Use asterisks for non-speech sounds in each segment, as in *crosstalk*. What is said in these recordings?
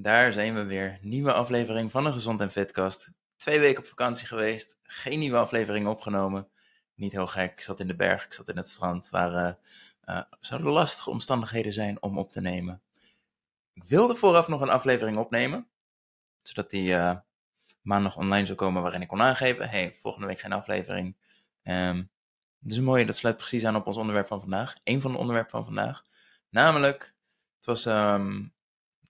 Daar zijn we weer. Nieuwe aflevering van een Gezond en Fitcast. Twee weken op vakantie geweest. Geen nieuwe aflevering opgenomen. Niet heel gek. Ik zat in de berg, ik zat in het strand. Waar uh, zouden lastige omstandigheden zijn om op te nemen. Ik wilde vooraf nog een aflevering opnemen. Zodat die uh, maandag online zou komen waarin ik kon aangeven. hey, volgende week geen aflevering. Um, dus een mooie, dat sluit precies aan op ons onderwerp van vandaag. Een van de onderwerpen van vandaag. Namelijk, het was um,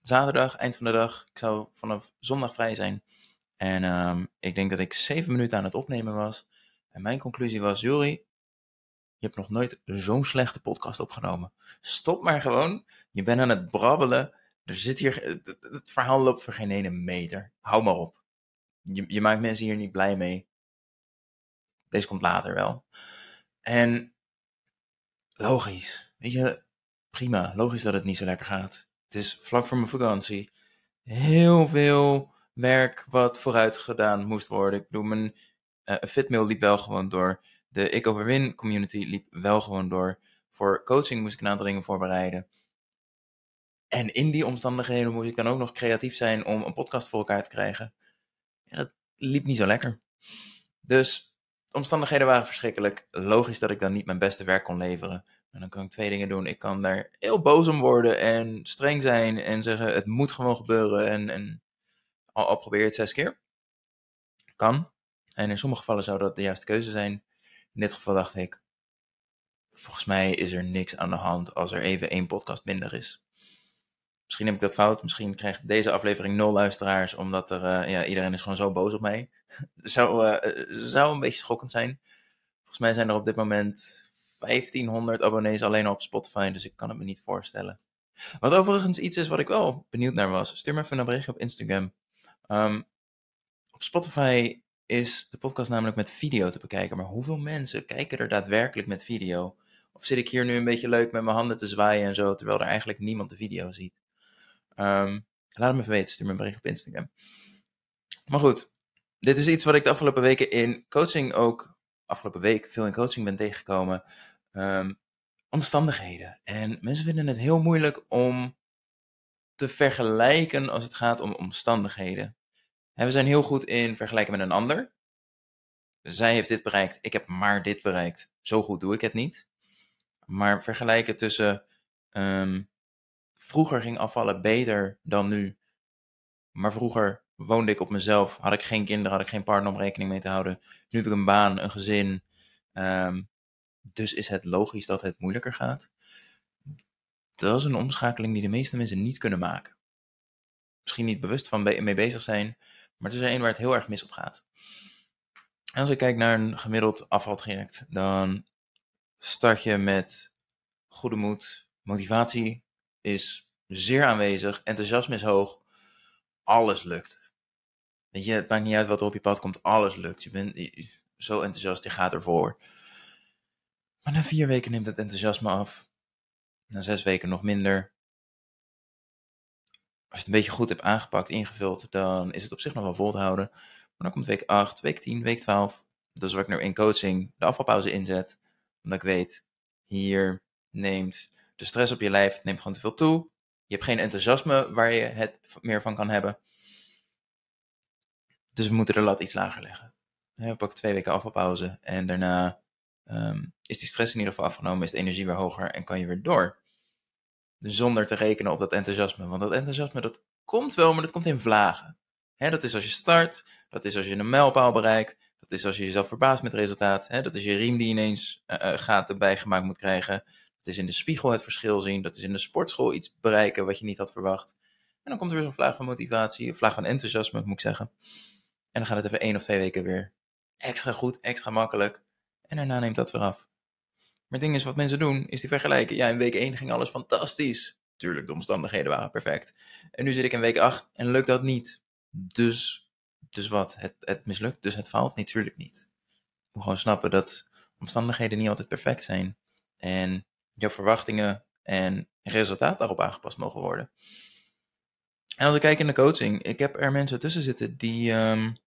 zaterdag, eind van de dag. Ik zou vanaf zondag vrij zijn. En um, ik denk dat ik zeven minuten aan het opnemen was. En mijn conclusie was, Juri, je hebt nog nooit zo'n slechte podcast opgenomen. Stop maar gewoon. Je bent aan het brabbelen. Er zit hier, het, het verhaal loopt voor geen ene meter. Hou maar op. Je, je maakt mensen hier niet blij mee. Deze komt later wel. En logisch, weet je, prima, logisch dat het niet zo lekker gaat. Het is vlak voor mijn vakantie. Heel veel werk wat vooruit gedaan moest worden. Ik bedoel, mijn uh, fitmail liep wel gewoon door. De Ik Overwin community liep wel gewoon door. Voor coaching moest ik een aantal dingen voorbereiden. En in die omstandigheden moest ik dan ook nog creatief zijn om een podcast voor elkaar te krijgen. Ja, dat liep niet zo lekker. Dus de omstandigheden waren verschrikkelijk. Logisch dat ik dan niet mijn beste werk kon leveren. En dan kan ik twee dingen doen. Ik kan daar heel boos om worden en streng zijn en zeggen: het moet gewoon gebeuren. En, en al, probeer het zes keer. Kan. En in sommige gevallen zou dat de juiste keuze zijn. In dit geval dacht ik: volgens mij is er niks aan de hand als er even één podcast minder is. Misschien heb ik dat fout. Misschien krijgt deze aflevering nul luisteraars, omdat er, uh, ja, iedereen is gewoon zo boos op mij. *laughs* zou, uh, zou een beetje schokkend zijn. Volgens mij zijn er op dit moment 1500 abonnees alleen op Spotify, dus ik kan het me niet voorstellen. Wat overigens iets is wat ik wel benieuwd naar was. Stuur me even een berichtje op Instagram. Um, op Spotify is de podcast namelijk met video te bekijken, maar hoeveel mensen kijken er daadwerkelijk met video? Of zit ik hier nu een beetje leuk met mijn handen te zwaaien en zo, terwijl er eigenlijk niemand de video ziet? Um, laat me even weten, stuur me een bericht op Instagram. Maar goed, dit is iets wat ik de afgelopen weken in coaching ook, afgelopen week veel in coaching ben tegengekomen. Um, omstandigheden. En mensen vinden het heel moeilijk om te vergelijken als het gaat om omstandigheden. En we zijn heel goed in vergelijken met een ander. Zij heeft dit bereikt, ik heb maar dit bereikt. Zo goed doe ik het niet. Maar vergelijken tussen um, vroeger ging afvallen beter dan nu. Maar vroeger woonde ik op mezelf, had ik geen kinderen, had ik geen partner om rekening mee te houden. Nu heb ik een baan, een gezin. Um, dus is het logisch dat het moeilijker gaat. Dat is een omschakeling die de meeste mensen niet kunnen maken. Misschien niet bewust van mee bezig zijn, maar het is er een waar het heel erg mis op gaat. En als ik kijk naar een gemiddeld afvaltraject, dan start je met goede moed, motivatie is zeer aanwezig, enthousiasme is hoog, alles lukt. Je, het maakt niet uit wat er op je pad komt, alles lukt. Je bent zo enthousiast, je gaat ervoor. Maar na vier weken neemt het enthousiasme af. Na zes weken nog minder. Als je het een beetje goed hebt aangepakt, ingevuld, dan is het op zich nog wel vol te houden. Maar dan komt week 8, week 10, week 12. Dat is waar ik nu in coaching de afvalpauze inzet. Omdat ik weet, hier neemt de stress op je lijf neemt gewoon te veel toe. Je hebt geen enthousiasme waar je het meer van kan hebben. Dus we moeten de lat iets lager leggen. We pakken twee weken afvalpauze en daarna um, is die stress in ieder geval afgenomen, is de energie weer hoger en kan je weer door. Zonder te rekenen op dat enthousiasme. Want dat enthousiasme, dat komt wel, maar dat komt in vlagen. Dat is als je start, dat is als je een mijlpaal bereikt, dat is als je jezelf verbaast met het resultaat. Dat is je riem die ineens uh, gaat erbij gemaakt moet krijgen. Dat is in de spiegel het verschil zien. Dat is in de sportschool iets bereiken wat je niet had verwacht. En dan komt er weer zo'n vlaag van motivatie, een vlaag van enthousiasme, moet ik zeggen. En dan gaat het even één of twee weken weer extra goed, extra makkelijk. En daarna neemt dat weer af. Maar het ding is, wat mensen doen, is die vergelijken. Ja, in week 1 ging alles fantastisch. Tuurlijk, de omstandigheden waren perfect. En nu zit ik in week 8 en lukt dat niet. Dus, dus wat? Het, het mislukt, dus het faalt natuurlijk niet. Je moet gewoon snappen dat omstandigheden niet altijd perfect zijn. En jouw verwachtingen en resultaat daarop aangepast mogen worden. En als ik kijk in de coaching, ik heb er mensen tussen zitten die, um,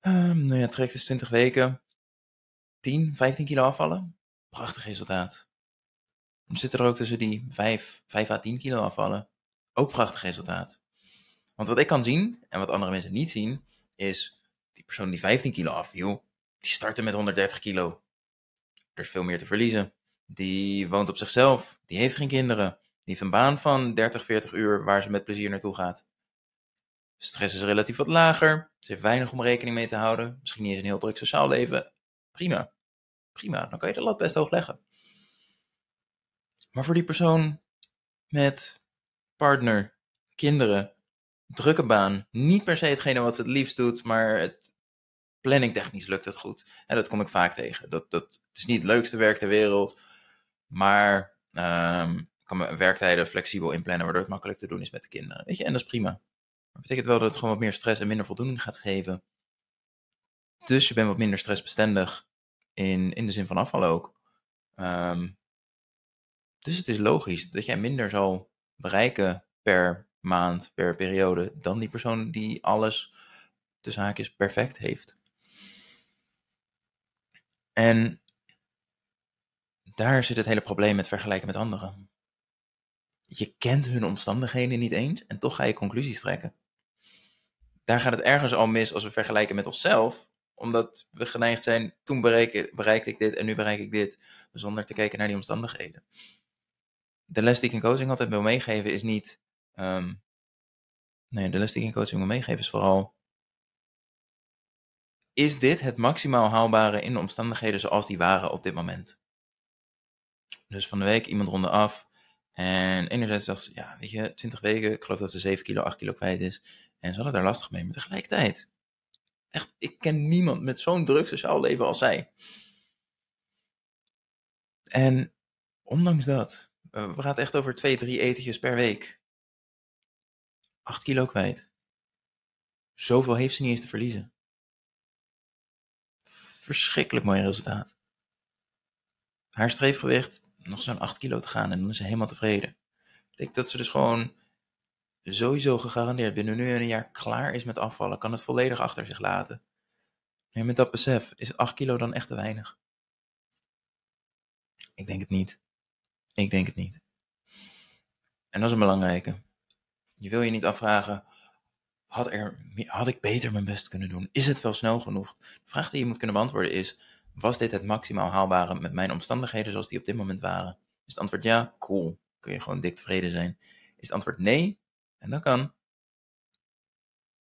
um, nou ja, traject is 20 weken, 10, 15 kilo afvallen. Prachtig resultaat. Dan zitten er ook tussen die 5, 5 à 10 kilo afvallen. Ook prachtig resultaat. Want wat ik kan zien en wat andere mensen niet zien, is die persoon die 15 kilo afviel, die startte met 130 kilo. Er is veel meer te verliezen. Die woont op zichzelf, die heeft geen kinderen, die heeft een baan van 30, 40 uur waar ze met plezier naartoe gaat. Stress is relatief wat lager, ze heeft weinig om rekening mee te houden, misschien niet eens een heel druk sociaal leven. Prima, prima, dan kan je de lat best hoog leggen. Maar voor die persoon met partner, kinderen, drukke baan, niet per se hetgene wat ze het liefst doet, maar het planningtechnisch lukt het goed. En dat kom ik vaak tegen. Dat, dat het is niet het leukste werk ter wereld, maar um, kan mijn werktijden flexibel inplannen, waardoor het makkelijk te doen is met de kinderen. Weet je, en dat is prima. Dat betekent wel dat het gewoon wat meer stress en minder voldoening gaat geven. Dus je bent wat minder stressbestendig in, in de zin van afvallen ook. Um, dus het is logisch dat jij minder zal bereiken per maand, per periode, dan die persoon die alles tussen haakjes perfect heeft. En daar zit het hele probleem met vergelijken met anderen. Je kent hun omstandigheden niet eens en toch ga je conclusies trekken. Daar gaat het ergens al mis als we vergelijken met onszelf, omdat we geneigd zijn, toen bereikte ik dit en nu bereik ik dit, zonder te kijken naar die omstandigheden de les die ik in coaching altijd wil meegeven is niet. Um, nee, de les die ik in coaching wil meegeven is vooral. Is dit het maximaal haalbare in de omstandigheden zoals die waren op dit moment? Dus van de week iemand ronde af. En enerzijds dacht ze, ja, weet je, 20 weken, ik geloof dat ze 7 kilo, 8 kilo kwijt is. En ze hadden daar lastig mee. Maar tegelijkertijd, echt, ik ken niemand met zo'n druk sociaal leven als zij. En ondanks dat we praten echt over twee, drie etentjes per week. 8 kilo kwijt. Zoveel heeft ze niet eens te verliezen. Verschrikkelijk mooi resultaat. Haar streefgewicht, nog zo'n 8 kilo te gaan en dan is ze helemaal tevreden. Ik denk dat ze dus gewoon sowieso gegarandeerd binnen nu en een jaar klaar is met afvallen. Kan het volledig achter zich laten. En met dat besef, is 8 kilo dan echt te weinig? Ik denk het niet. Ik denk het niet. En dat is een belangrijke. Je wil je niet afvragen, had, er, had ik beter mijn best kunnen doen? Is het wel snel genoeg? De vraag die je moet kunnen beantwoorden is, was dit het maximaal haalbare met mijn omstandigheden zoals die op dit moment waren? Is het antwoord ja, cool, kun je gewoon dik tevreden zijn. Is het antwoord nee, en dat kan.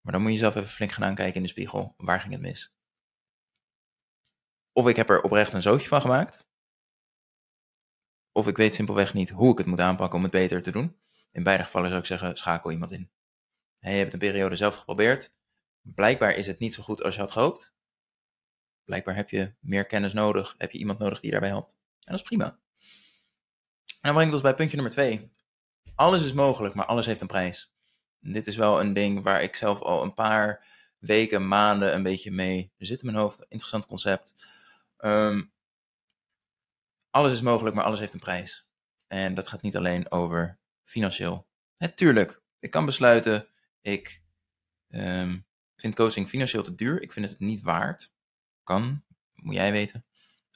Maar dan moet je zelf even flink gaan aankijken in de spiegel, waar ging het mis? Of ik heb er oprecht een zootje van gemaakt, of ik weet simpelweg niet hoe ik het moet aanpakken om het beter te doen. In beide gevallen zou ik zeggen, schakel iemand in. Hey, je hebt een periode zelf geprobeerd. Blijkbaar is het niet zo goed als je had gehoopt. Blijkbaar heb je meer kennis nodig, heb je iemand nodig die je daarbij helpt. En dat is prima. En dan brengt ons bij puntje nummer twee. Alles is mogelijk, maar alles heeft een prijs. dit is wel een ding waar ik zelf al een paar weken, maanden een beetje mee zit in mijn hoofd. Interessant concept. Um, alles is mogelijk, maar alles heeft een prijs. En dat gaat niet alleen over financieel. Natuurlijk, ik kan besluiten, ik um, vind coaching financieel te duur. Ik vind het niet waard. Kan, moet jij weten.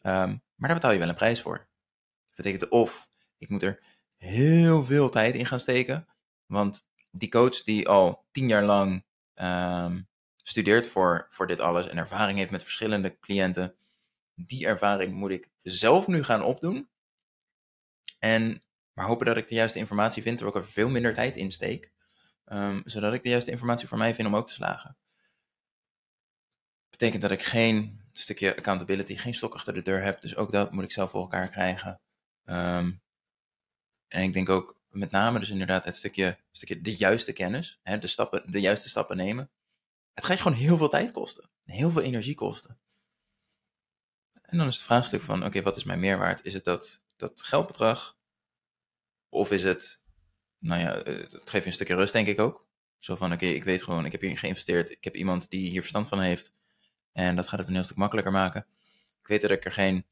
Um, maar daar betaal je wel een prijs voor. Dat betekent of ik moet er heel veel tijd in gaan steken. Want die coach die al tien jaar lang um, studeert voor, voor dit alles en ervaring heeft met verschillende cliënten, die ervaring moet ik zelf nu gaan opdoen. En maar hopen dat ik de juiste informatie vind, terwijl ik er veel minder tijd in steek. Um, zodat ik de juiste informatie voor mij vind om ook te slagen. Betekent dat ik geen stukje accountability, geen stok achter de deur heb. Dus ook dat moet ik zelf voor elkaar krijgen. Um, en ik denk ook met name dus inderdaad het stukje, stukje de juiste kennis, hè, de, stappen, de juiste stappen nemen. Het gaat je gewoon heel veel tijd kosten. Heel veel energie kosten. En dan is het vraagstuk van, oké, wat is mijn meerwaarde? Is het dat, dat geldbedrag? Of is het, nou ja, eh, het geeft je een stukje rust, denk ik ook. Zo van, oké, ik weet gewoon, ik heb hier geïnvesteerd. Ik heb iemand die hier verstand van heeft. En dat gaat het een heel stuk makkelijker maken. Ik weet dat ik er geen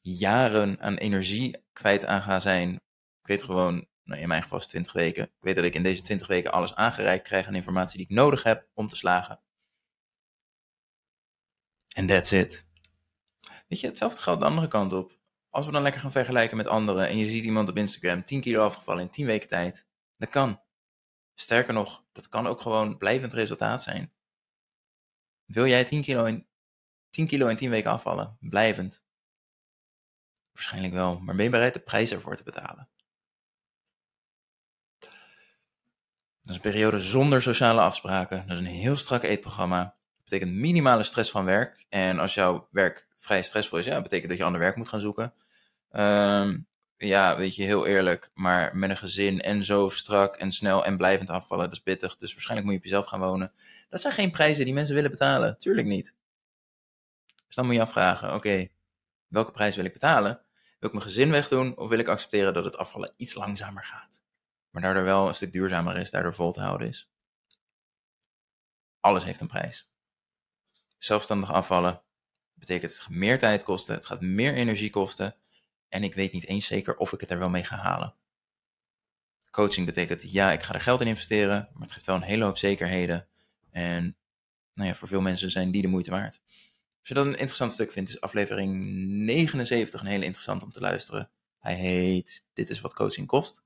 jaren aan energie kwijt aan ga zijn. Ik weet gewoon, nou in mijn geval is 20 weken. Ik weet dat ik in deze 20 weken alles aangereikt krijg aan informatie die ik nodig heb om te slagen. En that's it. Weet je, hetzelfde geldt de andere kant op. Als we dan lekker gaan vergelijken met anderen en je ziet iemand op Instagram 10 kilo afgevallen in 10 weken tijd. Dat kan. Sterker nog, dat kan ook gewoon blijvend resultaat zijn. Wil jij 10 kilo in, 10 kilo in 10 weken afvallen? Blijvend. Waarschijnlijk wel, maar ben je bereid de prijs ervoor te betalen? Dat is een periode zonder sociale afspraken. Dat is een heel strak eetprogramma. Dat betekent minimale stress van werk. En als jouw werk vrij stressvol is, ja, dat betekent dat je ander werk moet gaan zoeken. Ehm, ja, weet je, heel eerlijk, maar met een gezin en zo strak en snel en blijvend afvallen, dat is pittig. Dus waarschijnlijk moet je op jezelf gaan wonen. Dat zijn geen prijzen die mensen willen betalen. Tuurlijk niet. Dus dan moet je afvragen, oké, welke prijs wil ik betalen? Wil ik mijn gezin wegdoen of wil ik accepteren dat het afvallen iets langzamer gaat? Maar daardoor wel een stuk duurzamer is, daardoor vol te houden is. Alles heeft een prijs. Zelfstandig afvallen betekent meer tijd kosten, het gaat meer energie kosten en ik weet niet eens zeker of ik het er wel mee ga halen. Coaching betekent ja, ik ga er geld in investeren, maar het geeft wel een hele hoop zekerheden. En nou ja, voor veel mensen zijn die de moeite waard. Als je dat een interessant stuk vindt, is aflevering 79 een hele interessant om te luisteren. Hij heet Dit is wat coaching kost.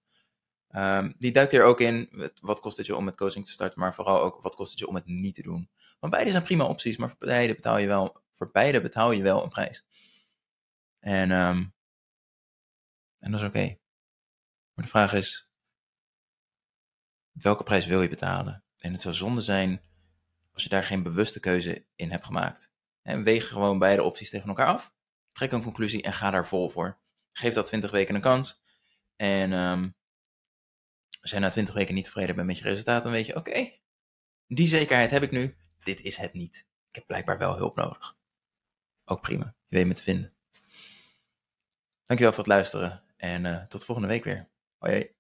Um, die duikt hier ook in, wat kost het je om met coaching te starten, maar vooral ook wat kost het je om het niet te doen. Want beide zijn prima opties, maar voor beide betaal je wel, voor beide betaal je wel een prijs. En um, en dat is oké. Maar de vraag is, welke prijs wil je betalen? En het zou zonde zijn als je daar geen bewuste keuze in hebt gemaakt. En weeg gewoon beide opties tegen elkaar af. Trek een conclusie en ga daar vol voor. Geef dat 20 weken een kans. En um, als je na 20 weken niet tevreden bent met je resultaat, dan weet je, oké, die zekerheid heb ik nu. Dit is het niet. Ik heb blijkbaar wel hulp nodig. Ook prima. Je weet me te vinden. Dankjewel voor het luisteren. En uh, tot volgende week weer. Hoi.